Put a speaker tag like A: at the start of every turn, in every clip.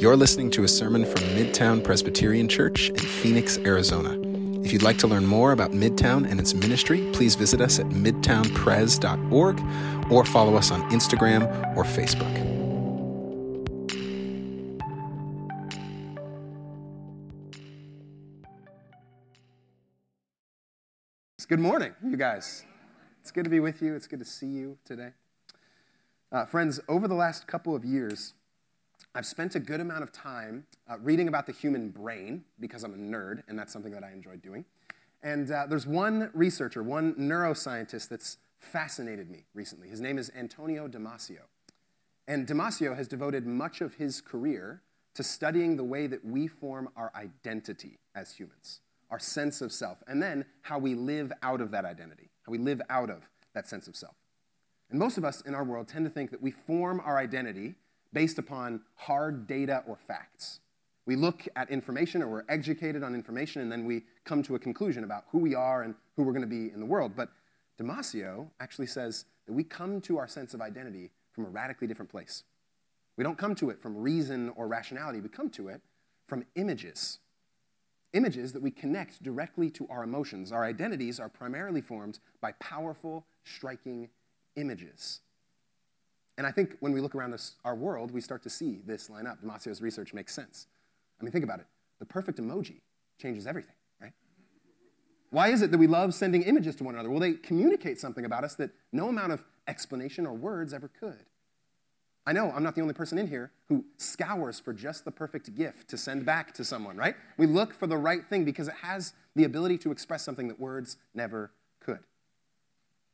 A: You're listening to a sermon from Midtown Presbyterian Church in Phoenix, Arizona. If you'd like to learn more about Midtown and its ministry, please visit us at midtownpres.org or follow us on Instagram or Facebook.
B: Good morning, you guys. It's good to be with you. It's good to see you today. Uh, friends, over the last couple of years, I've spent a good amount of time uh, reading about the human brain because I'm a nerd, and that's something that I enjoy doing. And uh, there's one researcher, one neuroscientist that's fascinated me recently. His name is Antonio Damasio. And Damasio has devoted much of his career to studying the way that we form our identity as humans, our sense of self, and then how we live out of that identity, how we live out of that sense of self. And most of us in our world tend to think that we form our identity based upon hard data or facts. We look at information or we're educated on information and then we come to a conclusion about who we are and who we're going to be in the world. But Damasio actually says that we come to our sense of identity from a radically different place. We don't come to it from reason or rationality, we come to it from images. Images that we connect directly to our emotions. Our identities are primarily formed by powerful, striking images. And I think when we look around this, our world, we start to see this line up. Damasio's research makes sense. I mean, think about it. The perfect emoji changes everything, right? Why is it that we love sending images to one another? Well, they communicate something about us that no amount of explanation or words ever could. I know I'm not the only person in here who scours for just the perfect gift to send back to someone, right? We look for the right thing because it has the ability to express something that words never.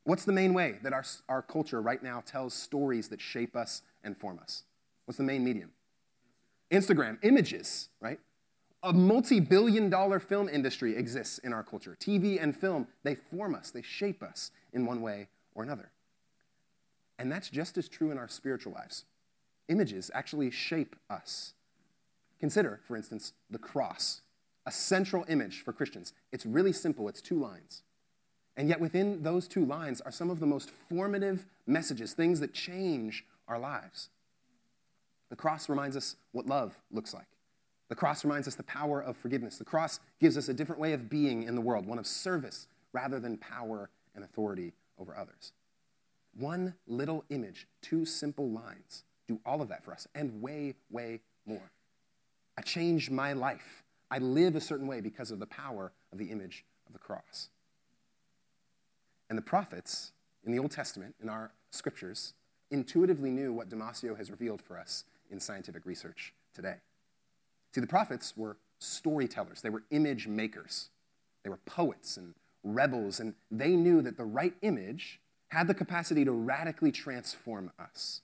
B: What's the main way that our, our culture right now tells stories that shape us and form us? What's the main medium? Instagram, images, right? A multi billion dollar film industry exists in our culture. TV and film, they form us, they shape us in one way or another. And that's just as true in our spiritual lives. Images actually shape us. Consider, for instance, the cross, a central image for Christians. It's really simple, it's two lines. And yet, within those two lines are some of the most formative messages, things that change our lives. The cross reminds us what love looks like. The cross reminds us the power of forgiveness. The cross gives us a different way of being in the world, one of service rather than power and authority over others. One little image, two simple lines do all of that for us and way, way more. I change my life. I live a certain way because of the power of the image of the cross. And the prophets in the Old Testament, in our scriptures, intuitively knew what Damasio has revealed for us in scientific research today. See, the prophets were storytellers, they were image makers, they were poets and rebels, and they knew that the right image had the capacity to radically transform us.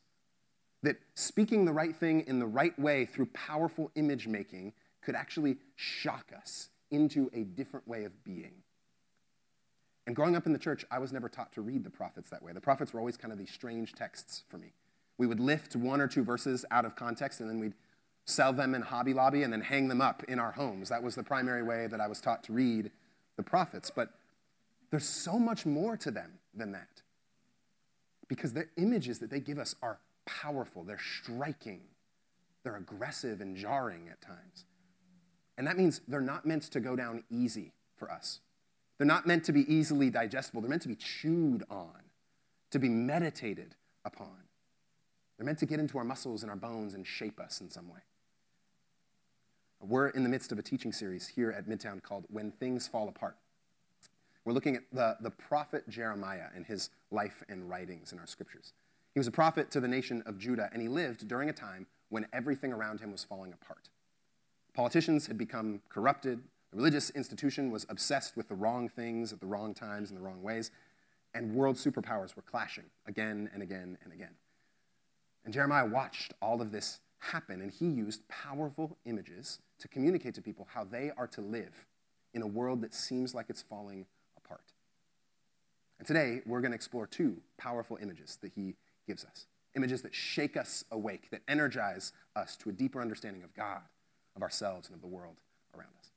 B: That speaking the right thing in the right way through powerful image making could actually shock us into a different way of being. And growing up in the church, I was never taught to read the prophets that way. The prophets were always kind of these strange texts for me. We would lift one or two verses out of context and then we'd sell them in Hobby Lobby and then hang them up in our homes. That was the primary way that I was taught to read the prophets. But there's so much more to them than that. Because the images that they give us are powerful, they're striking, they're aggressive and jarring at times. And that means they're not meant to go down easy for us. They're not meant to be easily digestible, they're meant to be chewed on, to be meditated upon. They're meant to get into our muscles and our bones and shape us in some way. We're in the midst of a teaching series here at Midtown called When Things Fall Apart. We're looking at the, the prophet Jeremiah and his life and writings in our scriptures. He was a prophet to the nation of Judah, and he lived during a time when everything around him was falling apart. Politicians had become corrupted, the religious institution was obsessed with the wrong things at the wrong times in the wrong ways, and world superpowers were clashing again and again and again. And Jeremiah watched all of this happen, and he used powerful images to communicate to people how they are to live in a world that seems like it's falling apart. And today, we're going to explore two powerful images that he gives us images that shake us awake, that energize us to a deeper understanding of God, of ourselves, and of the world around us.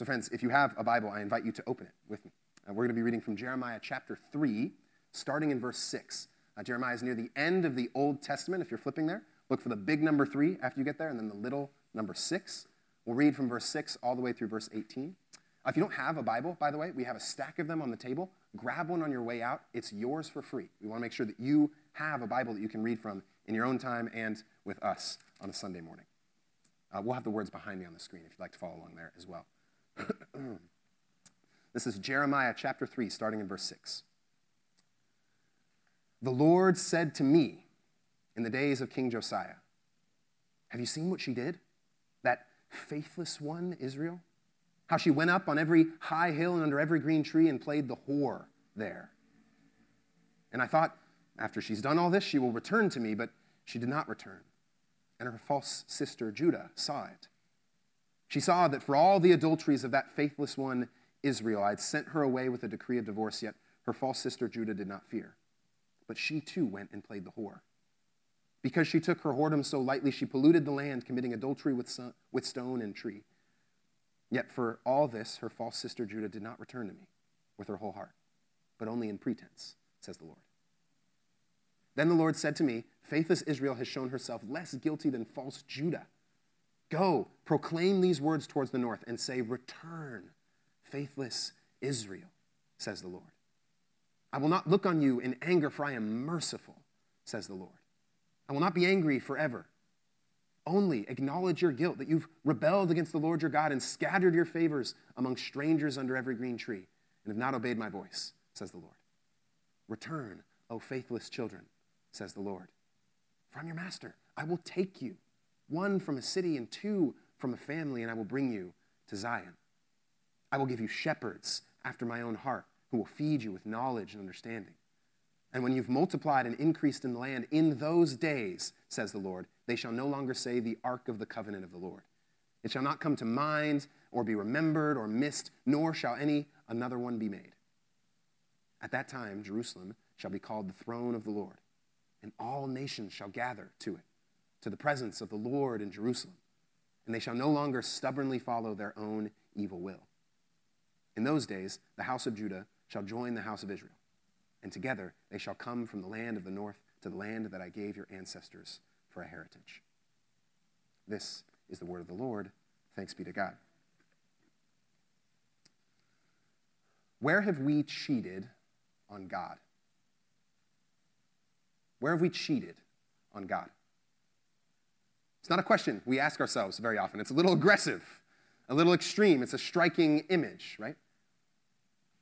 B: So, friends, if you have a Bible, I invite you to open it with me. Uh, we're going to be reading from Jeremiah chapter 3, starting in verse 6. Uh, Jeremiah is near the end of the Old Testament, if you're flipping there. Look for the big number three after you get there, and then the little number six. We'll read from verse 6 all the way through verse 18. If you don't have a Bible, by the way, we have a stack of them on the table. Grab one on your way out. It's yours for free. We want to make sure that you have a Bible that you can read from in your own time and with us on a Sunday morning. Uh, we'll have the words behind me on the screen if you'd like to follow along there as well. this is Jeremiah chapter 3, starting in verse 6. The Lord said to me in the days of King Josiah, Have you seen what she did? That faithless one, Israel? How she went up on every high hill and under every green tree and played the whore there. And I thought, after she's done all this, she will return to me, but she did not return. And her false sister Judah saw it. She saw that for all the adulteries of that faithless one, Israel, I had sent her away with a decree of divorce, yet her false sister Judah did not fear. But she too went and played the whore. Because she took her whoredom so lightly, she polluted the land, committing adultery with, with stone and tree. Yet for all this, her false sister Judah did not return to me with her whole heart, but only in pretense, says the Lord. Then the Lord said to me, Faithless Israel has shown herself less guilty than false Judah. Go, proclaim these words towards the north, and say, Return, faithless Israel, says the Lord. I will not look on you in anger, for I am merciful, says the Lord. I will not be angry forever. Only acknowledge your guilt, that you've rebelled against the Lord your God and scattered your favors among strangers under every green tree, and have not obeyed my voice, says the Lord. Return, O faithless children, says the Lord. For I'm your master. I will take you, one from a city and two from a family, and I will bring you to Zion. I will give you shepherds after my own heart, who will feed you with knowledge and understanding. And when you've multiplied and increased in the land, in those days, says the Lord, they shall no longer say the ark of the covenant of the Lord. It shall not come to mind or be remembered or missed, nor shall any another one be made. At that time, Jerusalem shall be called the throne of the Lord, and all nations shall gather to it, to the presence of the Lord in Jerusalem, and they shall no longer stubbornly follow their own evil will. In those days, the house of Judah shall join the house of Israel and together they shall come from the land of the north to the land that I gave your ancestors for a heritage. This is the word of the Lord. Thanks be to God. Where have we cheated on God? Where have we cheated on God? It's not a question we ask ourselves very often. It's a little aggressive, a little extreme. It's a striking image, right?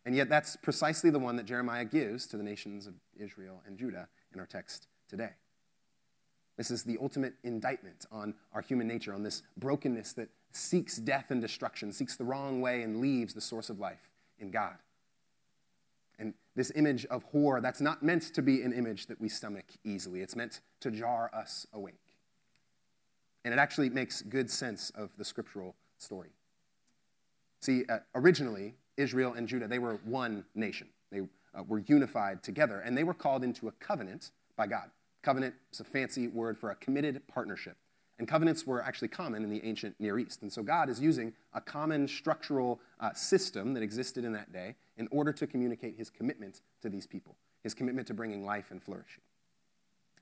B: And yet, that's precisely the one that Jeremiah gives to the nations of Israel and Judah in our text today. This is the ultimate indictment on our human nature, on this brokenness that seeks death and destruction, seeks the wrong way, and leaves the source of life in God. And this image of whore, that's not meant to be an image that we stomach easily. It's meant to jar us awake. And it actually makes good sense of the scriptural story. See, uh, originally, Israel and Judah, they were one nation. They uh, were unified together, and they were called into a covenant by God. Covenant is a fancy word for a committed partnership. And covenants were actually common in the ancient Near East. And so God is using a common structural uh, system that existed in that day in order to communicate his commitment to these people, his commitment to bringing life and flourishing.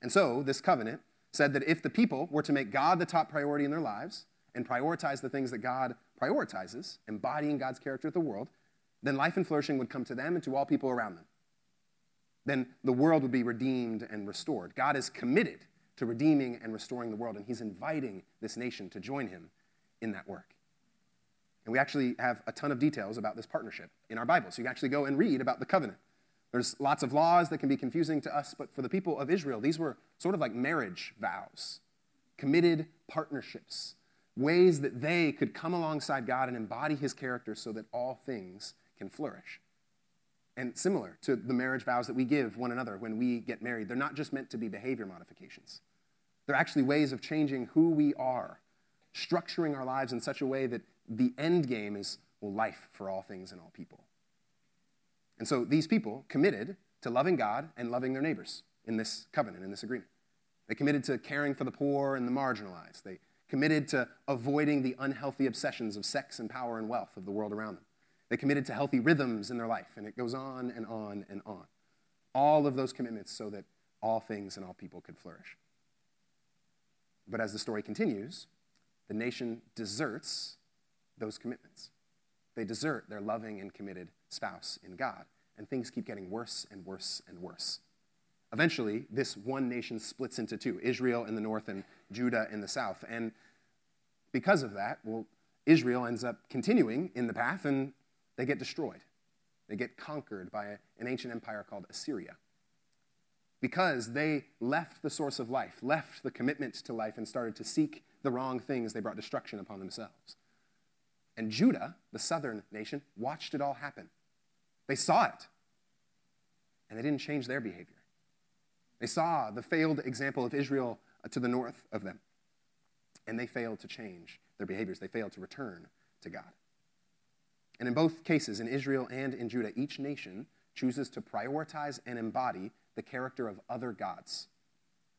B: And so this covenant said that if the people were to make God the top priority in their lives and prioritize the things that God prioritizes, embodying God's character to the world, then life and flourishing would come to them and to all people around them. Then the world would be redeemed and restored. God is committed to redeeming and restoring the world, and He's inviting this nation to join Him in that work. And we actually have a ton of details about this partnership in our Bible. So you can actually go and read about the covenant. There's lots of laws that can be confusing to us, but for the people of Israel, these were sort of like marriage vows, committed partnerships, ways that they could come alongside God and embody his character so that all things can flourish. And similar to the marriage vows that we give one another when we get married, they're not just meant to be behavior modifications. They're actually ways of changing who we are, structuring our lives in such a way that the end game is well, life for all things and all people. And so these people committed to loving God and loving their neighbors in this covenant, in this agreement. They committed to caring for the poor and the marginalized. They committed to avoiding the unhealthy obsessions of sex and power and wealth of the world around them. They committed to healthy rhythms in their life, and it goes on and on and on. All of those commitments so that all things and all people could flourish. But as the story continues, the nation deserts those commitments. They desert their loving and committed spouse in God, and things keep getting worse and worse and worse. Eventually, this one nation splits into two Israel in the north and Judah in the south. And because of that, well, Israel ends up continuing in the path and they get destroyed. They get conquered by an ancient empire called Assyria. Because they left the source of life, left the commitment to life, and started to seek the wrong things, they brought destruction upon themselves. And Judah, the southern nation, watched it all happen. They saw it, and they didn't change their behavior. They saw the failed example of Israel uh, to the north of them, and they failed to change their behaviors. They failed to return to God. And in both cases, in Israel and in Judah, each nation chooses to prioritize and embody the character of other gods,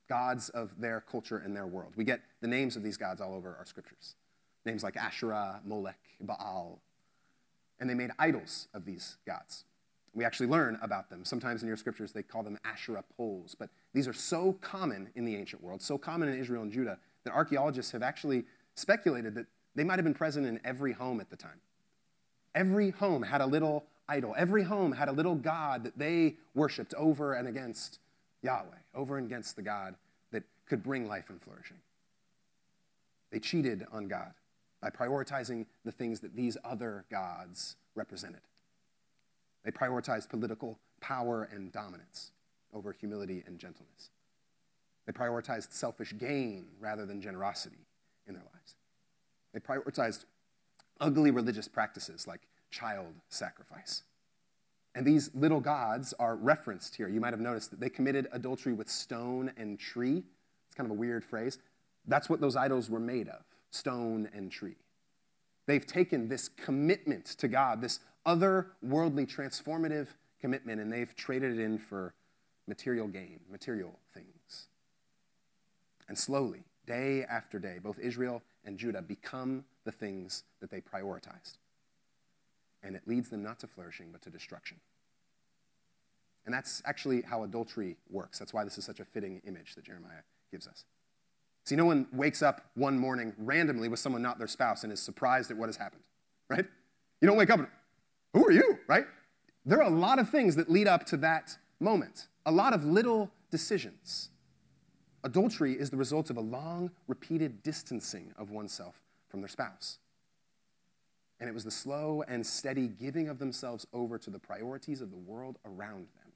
B: gods of their culture and their world. We get the names of these gods all over our scriptures names like Asherah, Molech, Baal. And they made idols of these gods. We actually learn about them. Sometimes in your scriptures, they call them Asherah poles. But these are so common in the ancient world, so common in Israel and Judah, that archaeologists have actually speculated that they might have been present in every home at the time. Every home had a little idol. Every home had a little God that they worshiped over and against Yahweh, over and against the God that could bring life and flourishing. They cheated on God by prioritizing the things that these other gods represented. They prioritized political power and dominance over humility and gentleness. They prioritized selfish gain rather than generosity in their lives. They prioritized ugly religious practices like child sacrifice. And these little gods are referenced here. You might have noticed that they committed adultery with stone and tree. It's kind of a weird phrase. That's what those idols were made of stone and tree. They've taken this commitment to God, this otherworldly, transformative commitment, and they've traded it in for material gain, material things. And slowly, day after day, both Israel and Judah become the things that they prioritized. And it leads them not to flourishing, but to destruction. And that's actually how adultery works. That's why this is such a fitting image that Jeremiah gives us. See, no one wakes up one morning randomly with someone not their spouse and is surprised at what has happened, right? You don't wake up and, who are you, right? There are a lot of things that lead up to that moment, a lot of little decisions. Adultery is the result of a long, repeated distancing of oneself from their spouse. And it was the slow and steady giving of themselves over to the priorities of the world around them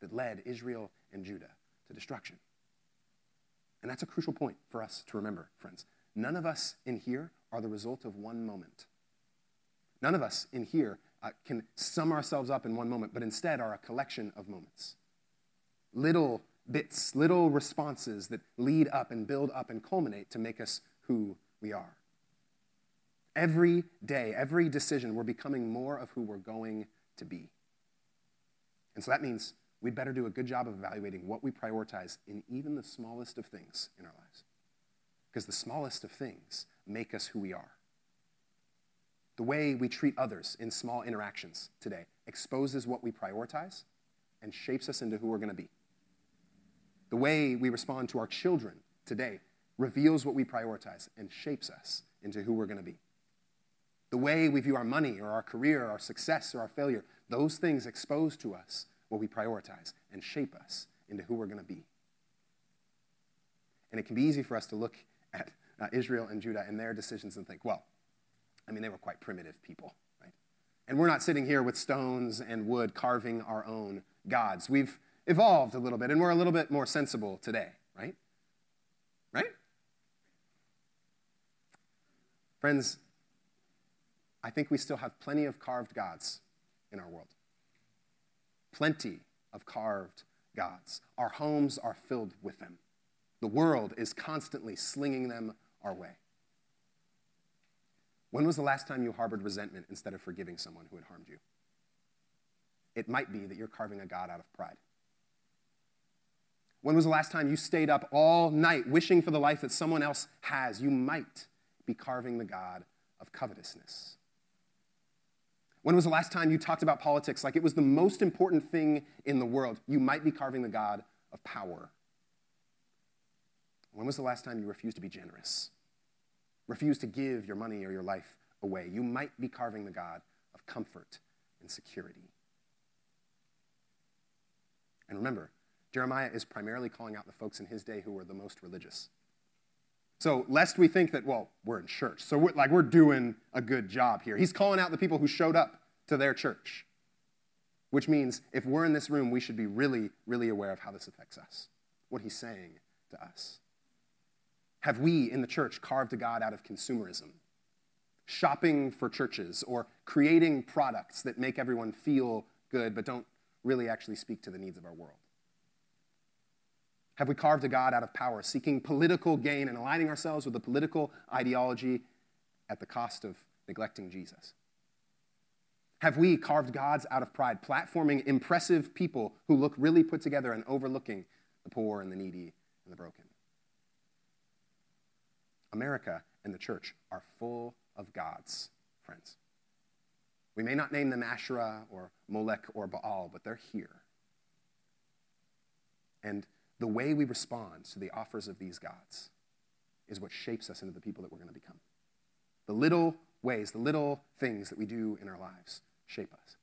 B: that led Israel and Judah to destruction. And that's a crucial point for us to remember, friends. None of us in here are the result of one moment. None of us in here uh, can sum ourselves up in one moment, but instead are a collection of moments. Little bits, little responses that lead up and build up and culminate to make us who we are. Every day, every decision, we're becoming more of who we're going to be. And so that means we'd better do a good job of evaluating what we prioritize in even the smallest of things in our lives. Because the smallest of things make us who we are. The way we treat others in small interactions today exposes what we prioritize and shapes us into who we're going to be. The way we respond to our children today reveals what we prioritize and shapes us into who we're going to be. The way we view our money or our career, our success or our failure, those things expose to us what we prioritize and shape us into who we're going to be. And it can be easy for us to look at uh, Israel and Judah and their decisions and think, well, I mean, they were quite primitive people, right? And we're not sitting here with stones and wood carving our own gods. We've evolved a little bit and we're a little bit more sensible today, right? Right? Friends, I think we still have plenty of carved gods in our world plenty of carved gods. Our homes are filled with them. The world is constantly slinging them our way. When was the last time you harbored resentment instead of forgiving someone who had harmed you? It might be that you're carving a God out of pride. When was the last time you stayed up all night wishing for the life that someone else has? You might be carving the God of covetousness. When was the last time you talked about politics like it was the most important thing in the world? You might be carving the God of power. When was the last time you refused to be generous? Refused to give your money or your life away? You might be carving the God of comfort and security. And remember, Jeremiah is primarily calling out the folks in his day who were the most religious. So, lest we think that, well, we're in church, so we're, like we're doing a good job here. He's calling out the people who showed up to their church, which means if we're in this room, we should be really, really aware of how this affects us, what he's saying to us. Have we in the church carved a God out of consumerism? Shopping for churches or creating products that make everyone feel good but don't really actually speak to the needs of our world? Have we carved a God out of power, seeking political gain and aligning ourselves with a political ideology at the cost of neglecting Jesus? Have we carved gods out of pride, platforming impressive people who look really put together and overlooking the poor and the needy and the broken? America and the church are full of gods, friends. We may not name them Asherah or Molech or Baal, but they're here. And the way we respond to the offers of these gods is what shapes us into the people that we're going to become. The little ways, the little things that we do in our lives shape us.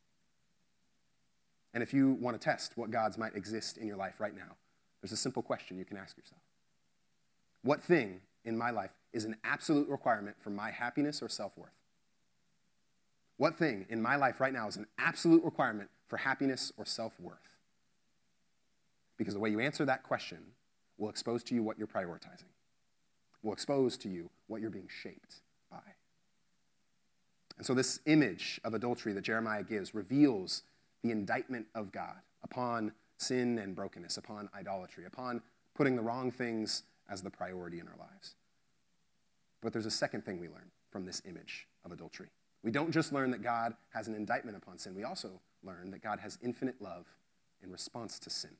B: And if you want to test what gods might exist in your life right now, there's a simple question you can ask yourself What thing in my life is an absolute requirement for my happiness or self worth? What thing in my life right now is an absolute requirement for happiness or self worth? Because the way you answer that question will expose to you what you're prioritizing, will expose to you what you're being shaped by. And so, this image of adultery that Jeremiah gives reveals the indictment of God upon sin and brokenness, upon idolatry, upon putting the wrong things as the priority in our lives. But there's a second thing we learn from this image of adultery. We don't just learn that God has an indictment upon sin, we also learn that God has infinite love in response to sin.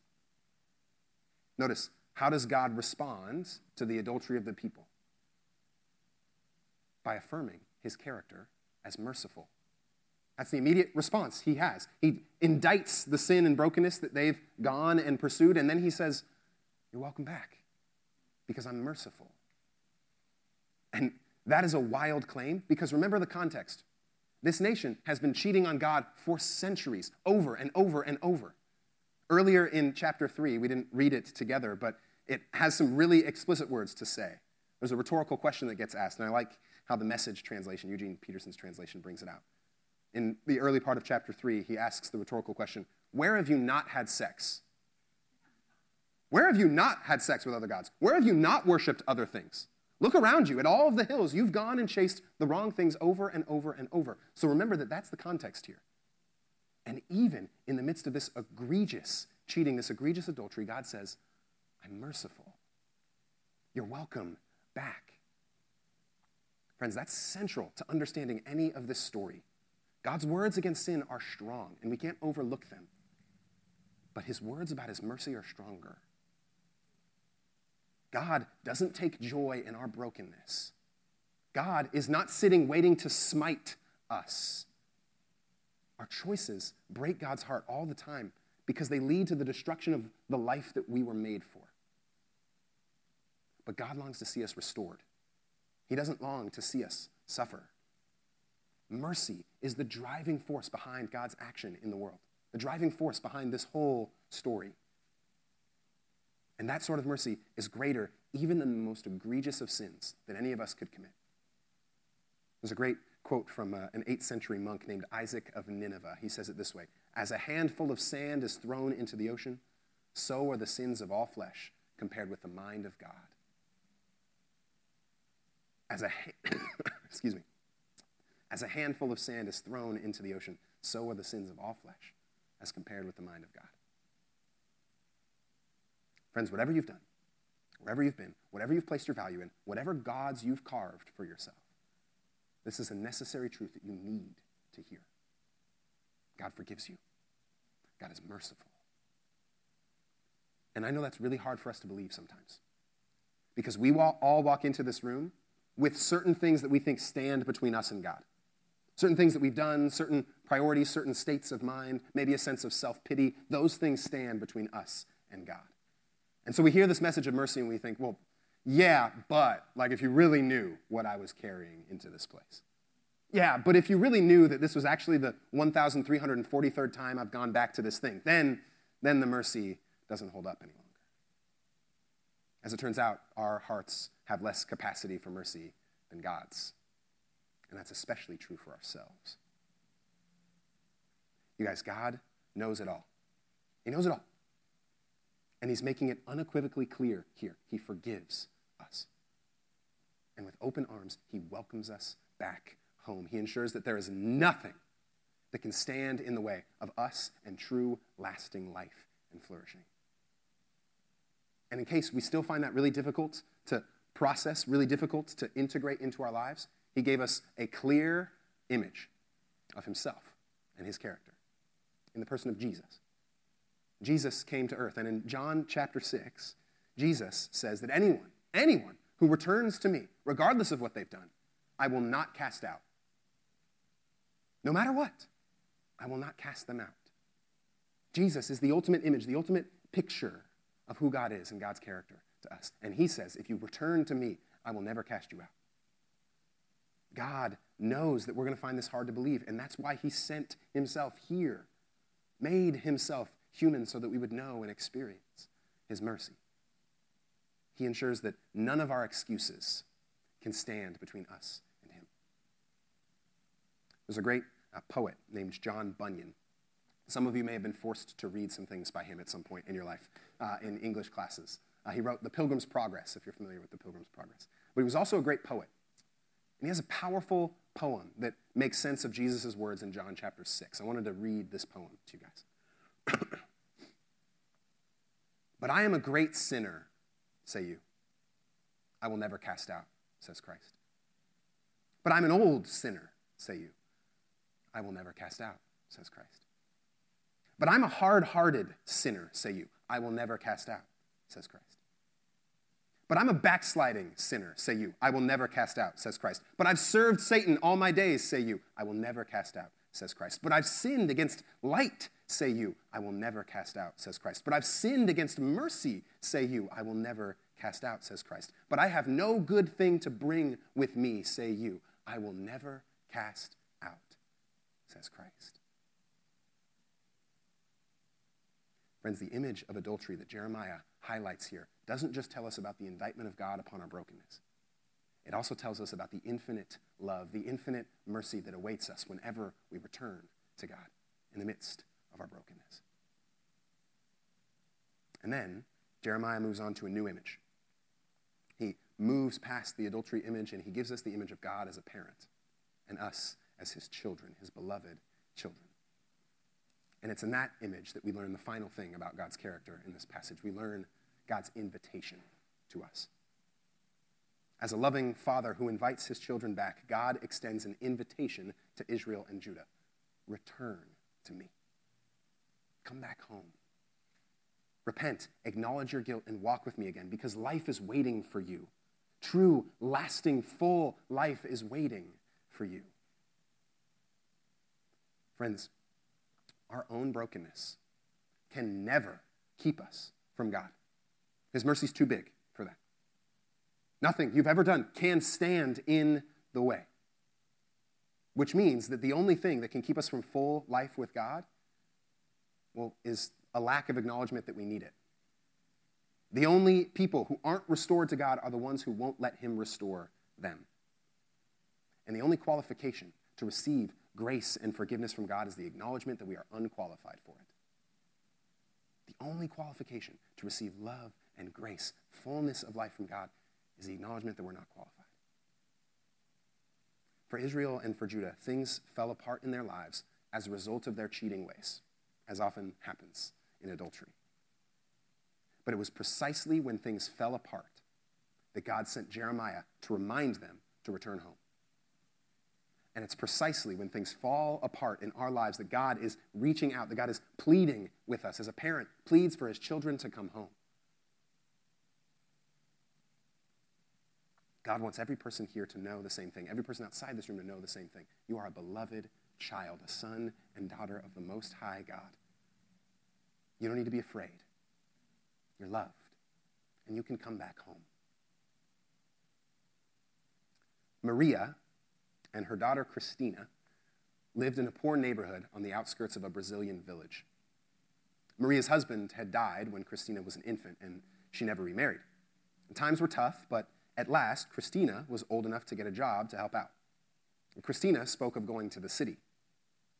B: Notice, how does God respond to the adultery of the people? By affirming his character as merciful. That's the immediate response he has. He indicts the sin and brokenness that they've gone and pursued, and then he says, You're welcome back because I'm merciful. And that is a wild claim because remember the context. This nation has been cheating on God for centuries, over and over and over. Earlier in chapter 3, we didn't read it together, but it has some really explicit words to say. There's a rhetorical question that gets asked, and I like how the message translation, Eugene Peterson's translation, brings it out. In the early part of chapter 3, he asks the rhetorical question Where have you not had sex? Where have you not had sex with other gods? Where have you not worshiped other things? Look around you at all of the hills. You've gone and chased the wrong things over and over and over. So remember that that's the context here. And even in the midst of this egregious cheating, this egregious adultery, God says, I'm merciful. You're welcome back. Friends, that's central to understanding any of this story. God's words against sin are strong, and we can't overlook them. But his words about his mercy are stronger. God doesn't take joy in our brokenness. God is not sitting waiting to smite us. Our choices break God's heart all the time because they lead to the destruction of the life that we were made for. But God longs to see us restored. He doesn't long to see us suffer. Mercy is the driving force behind God's action in the world, the driving force behind this whole story. And that sort of mercy is greater even than the most egregious of sins that any of us could commit. There's a great quote from uh, an 8th century monk named Isaac of Nineveh. He says it this way As a handful of sand is thrown into the ocean, so are the sins of all flesh compared with the mind of God. As a, excuse me, as a handful of sand is thrown into the ocean, so are the sins of all flesh as compared with the mind of God. Friends, whatever you've done, wherever you've been, whatever you've placed your value in, whatever gods you've carved for yourself, this is a necessary truth that you need to hear. God forgives you, God is merciful. And I know that's really hard for us to believe sometimes because we all walk into this room with certain things that we think stand between us and God. Certain things that we've done, certain priorities, certain states of mind, maybe a sense of self pity, those things stand between us and God. And so we hear this message of mercy and we think, well, Yeah, but, like, if you really knew what I was carrying into this place. Yeah, but if you really knew that this was actually the 1,343rd time I've gone back to this thing, then, then the mercy doesn't hold up any longer. As it turns out, our hearts have less capacity for mercy than God's. And that's especially true for ourselves. You guys, God knows it all. He knows it all. And He's making it unequivocally clear here. He forgives. And with open arms, He welcomes us back home. He ensures that there is nothing that can stand in the way of us and true, lasting life and flourishing. And in case we still find that really difficult to process, really difficult to integrate into our lives, he gave us a clear image of himself and his character in the person of Jesus. Jesus came to earth, and in John chapter 6, Jesus says that anyone, anyone who returns to me, regardless of what they've done, I will not cast out. No matter what, I will not cast them out. Jesus is the ultimate image, the ultimate picture of who God is and God's character to us. And he says, If you return to me, I will never cast you out. God knows that we're going to find this hard to believe, and that's why he sent himself here, made himself human so that we would know and experience his mercy. He ensures that none of our excuses can stand between us and Him. there's a great uh, poet named John Bunyan. Some of you may have been forced to read some things by him at some point in your life uh, in English classes. Uh, he wrote The Pilgrim's Progress, if you're familiar with The Pilgrim's Progress. But he was also a great poet. And he has a powerful poem that makes sense of Jesus' words in John chapter 6. I wanted to read this poem to you guys. but I am a great sinner, say you. I will never cast out, says Christ. But I'm an old sinner, say you. I will never cast out, says Christ. But I'm a hard hearted sinner, say you. I will never cast out, says Christ. But I'm a backsliding sinner, say you. I will never cast out, says Christ. But I've served Satan all my days, say you. I will never cast out, says Christ. But I've sinned against light, say you. I will never cast out, says Christ. But I've sinned against mercy, say you. I will never cast out, says Christ. But I have no good thing to bring with me, say you. I will never cast out, says Christ. Friends, the image of adultery that Jeremiah highlights here doesn't just tell us about the indictment of God upon our brokenness. It also tells us about the infinite love, the infinite mercy that awaits us whenever we return to God in the midst of our brokenness. And then Jeremiah moves on to a new image. He moves past the adultery image and he gives us the image of God as a parent and us as his children, his beloved children. And it's in that image that we learn the final thing about God's character in this passage. We learn God's invitation to us. As a loving father who invites his children back, God extends an invitation to Israel and Judah Return to me. Come back home. Repent, acknowledge your guilt, and walk with me again because life is waiting for you. True, lasting, full life is waiting for you. Friends, our own brokenness can never keep us from God. His mercy's too big for that. Nothing you've ever done can stand in the way. Which means that the only thing that can keep us from full life with God, well, is a lack of acknowledgement that we need it. The only people who aren't restored to God are the ones who won't let Him restore them. And the only qualification to receive grace and forgiveness from God is the acknowledgement that we are unqualified for it. The only qualification to receive love and grace, fullness of life from God, is the acknowledgement that we're not qualified. For Israel and for Judah, things fell apart in their lives as a result of their cheating ways, as often happens in adultery. But it was precisely when things fell apart that God sent Jeremiah to remind them to return home. And it's precisely when things fall apart in our lives that God is reaching out, that God is pleading with us as a parent pleads for his children to come home. God wants every person here to know the same thing, every person outside this room to know the same thing. You are a beloved child, a son and daughter of the Most High God. You don't need to be afraid. You're loved, and you can come back home. Maria and her daughter Christina lived in a poor neighborhood on the outskirts of a Brazilian village. Maria's husband had died when Christina was an infant, and she never remarried. And times were tough, but at last, Christina was old enough to get a job to help out. And Christina spoke of going to the city.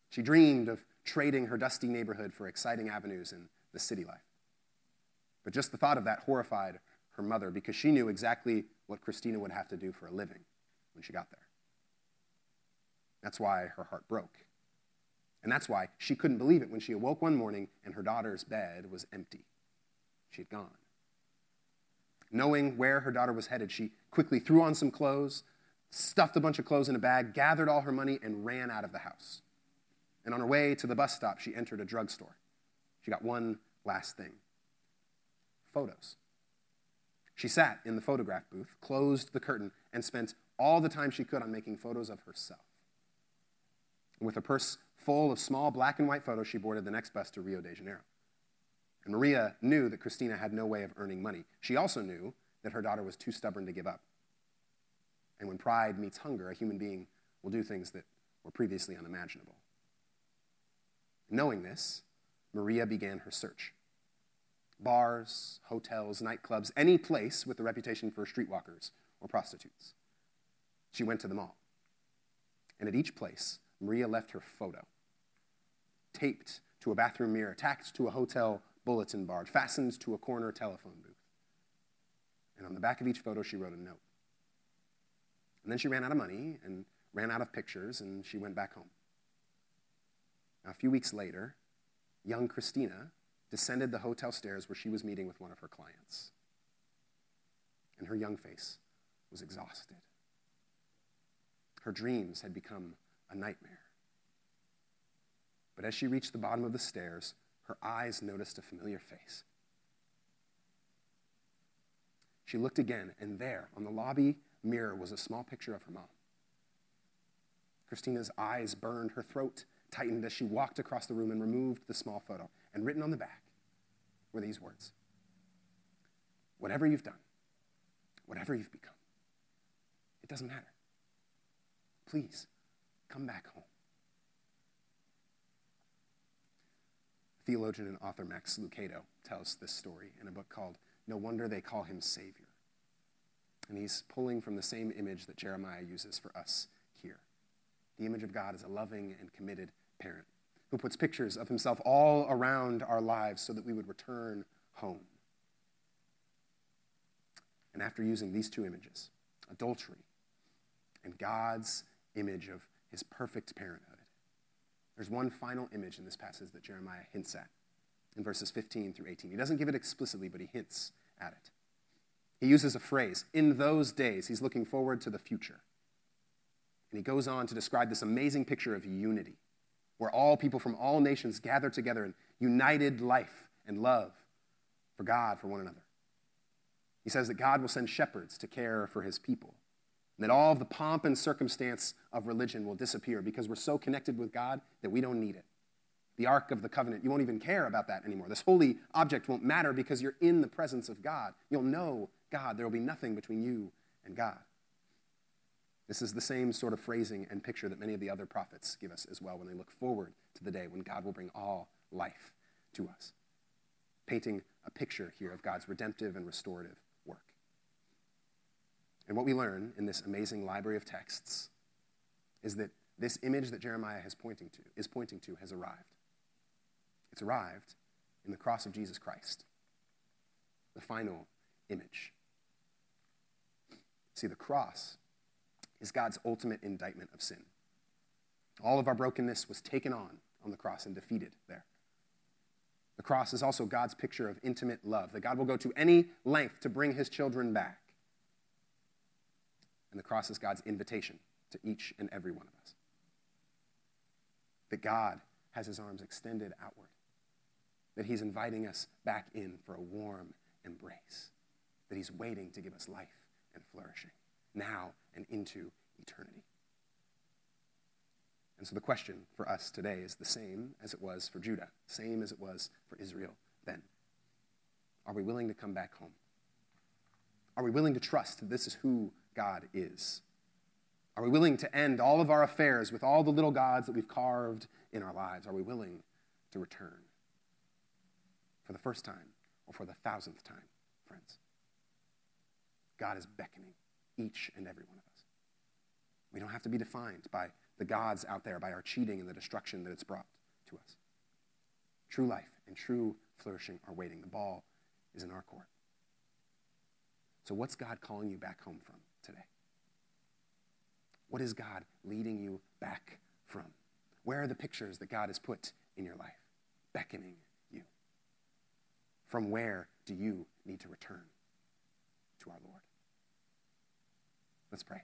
B: She dreamed of trading her dusty neighborhood for exciting avenues in the city life. But just the thought of that horrified her mother because she knew exactly what Christina would have to do for a living when she got there. That's why her heart broke. And that's why she couldn't believe it when she awoke one morning and her daughter's bed was empty. She had gone. Knowing where her daughter was headed, she quickly threw on some clothes, stuffed a bunch of clothes in a bag, gathered all her money, and ran out of the house. And on her way to the bus stop, she entered a drugstore. She got one last thing photos. She sat in the photograph booth, closed the curtain, and spent all the time she could on making photos of herself. And with her purse full of small black and white photos, she boarded the next bus to Rio de Janeiro. And Maria knew that Christina had no way of earning money. She also knew that her daughter was too stubborn to give up. And when pride meets hunger, a human being will do things that were previously unimaginable. Knowing this, Maria began her search. Bars, hotels, nightclubs, any place with a reputation for streetwalkers or prostitutes. She went to them all. And at each place, Maria left her photo, taped to a bathroom mirror, tacked to a hotel bulletin board, fastened to a corner telephone booth. And on the back of each photo, she wrote a note. And then she ran out of money and ran out of pictures, and she went back home. A few weeks later, young Christina descended the hotel stairs where she was meeting with one of her clients. And her young face was exhausted. Her dreams had become a nightmare. But as she reached the bottom of the stairs, her eyes noticed a familiar face. She looked again, and there, on the lobby mirror, was a small picture of her mom. Christina's eyes burned, her throat tightened as she walked across the room and removed the small photo. And written on the back were these words Whatever you've done, whatever you've become, it doesn't matter. Please come back home. Theologian and author Max Lucado tells this story in a book called No Wonder They Call Him Savior. And he's pulling from the same image that Jeremiah uses for us here the image of God as a loving and committed parent who puts pictures of himself all around our lives so that we would return home. And after using these two images, adultery and God's image of his perfect parenthood, there's one final image in this passage that Jeremiah hints at in verses 15 through 18. He doesn't give it explicitly, but he hints at it. He uses a phrase, in those days. He's looking forward to the future. And he goes on to describe this amazing picture of unity, where all people from all nations gather together in united life and love for God, for one another. He says that God will send shepherds to care for his people and that all of the pomp and circumstance of religion will disappear because we're so connected with God that we don't need it. The Ark of the Covenant, you won't even care about that anymore. This holy object won't matter because you're in the presence of God. You'll know God. There will be nothing between you and God. This is the same sort of phrasing and picture that many of the other prophets give us as well when they look forward to the day when God will bring all life to us, painting a picture here of God's redemptive and restorative work. and what we learn in this amazing library of texts is that this image that Jeremiah is pointing to, is pointing to has arrived. It's arrived in the cross of Jesus Christ, the final image. See, the cross is God's ultimate indictment of sin. All of our brokenness was taken on on the cross and defeated there. The cross is also God's picture of intimate love, that God will go to any length to bring his children back. And the cross is God's invitation to each and every one of us. That God has his arms extended outward, that he's inviting us back in for a warm embrace, that he's waiting to give us life and flourishing now and into eternity. And so the question for us today is the same as it was for Judah, same as it was for Israel then. Are we willing to come back home? Are we willing to trust that this is who God is. Are we willing to end all of our affairs with all the little gods that we've carved in our lives? Are we willing to return for the first time or for the thousandth time, friends? God is beckoning each and every one of us. We don't have to be defined by the gods out there, by our cheating and the destruction that it's brought to us. True life and true flourishing are waiting. The ball is in our court. So, what's God calling you back home from today? What is God leading you back from? Where are the pictures that God has put in your life, beckoning you? From where do you need to return to our Lord? Let's pray.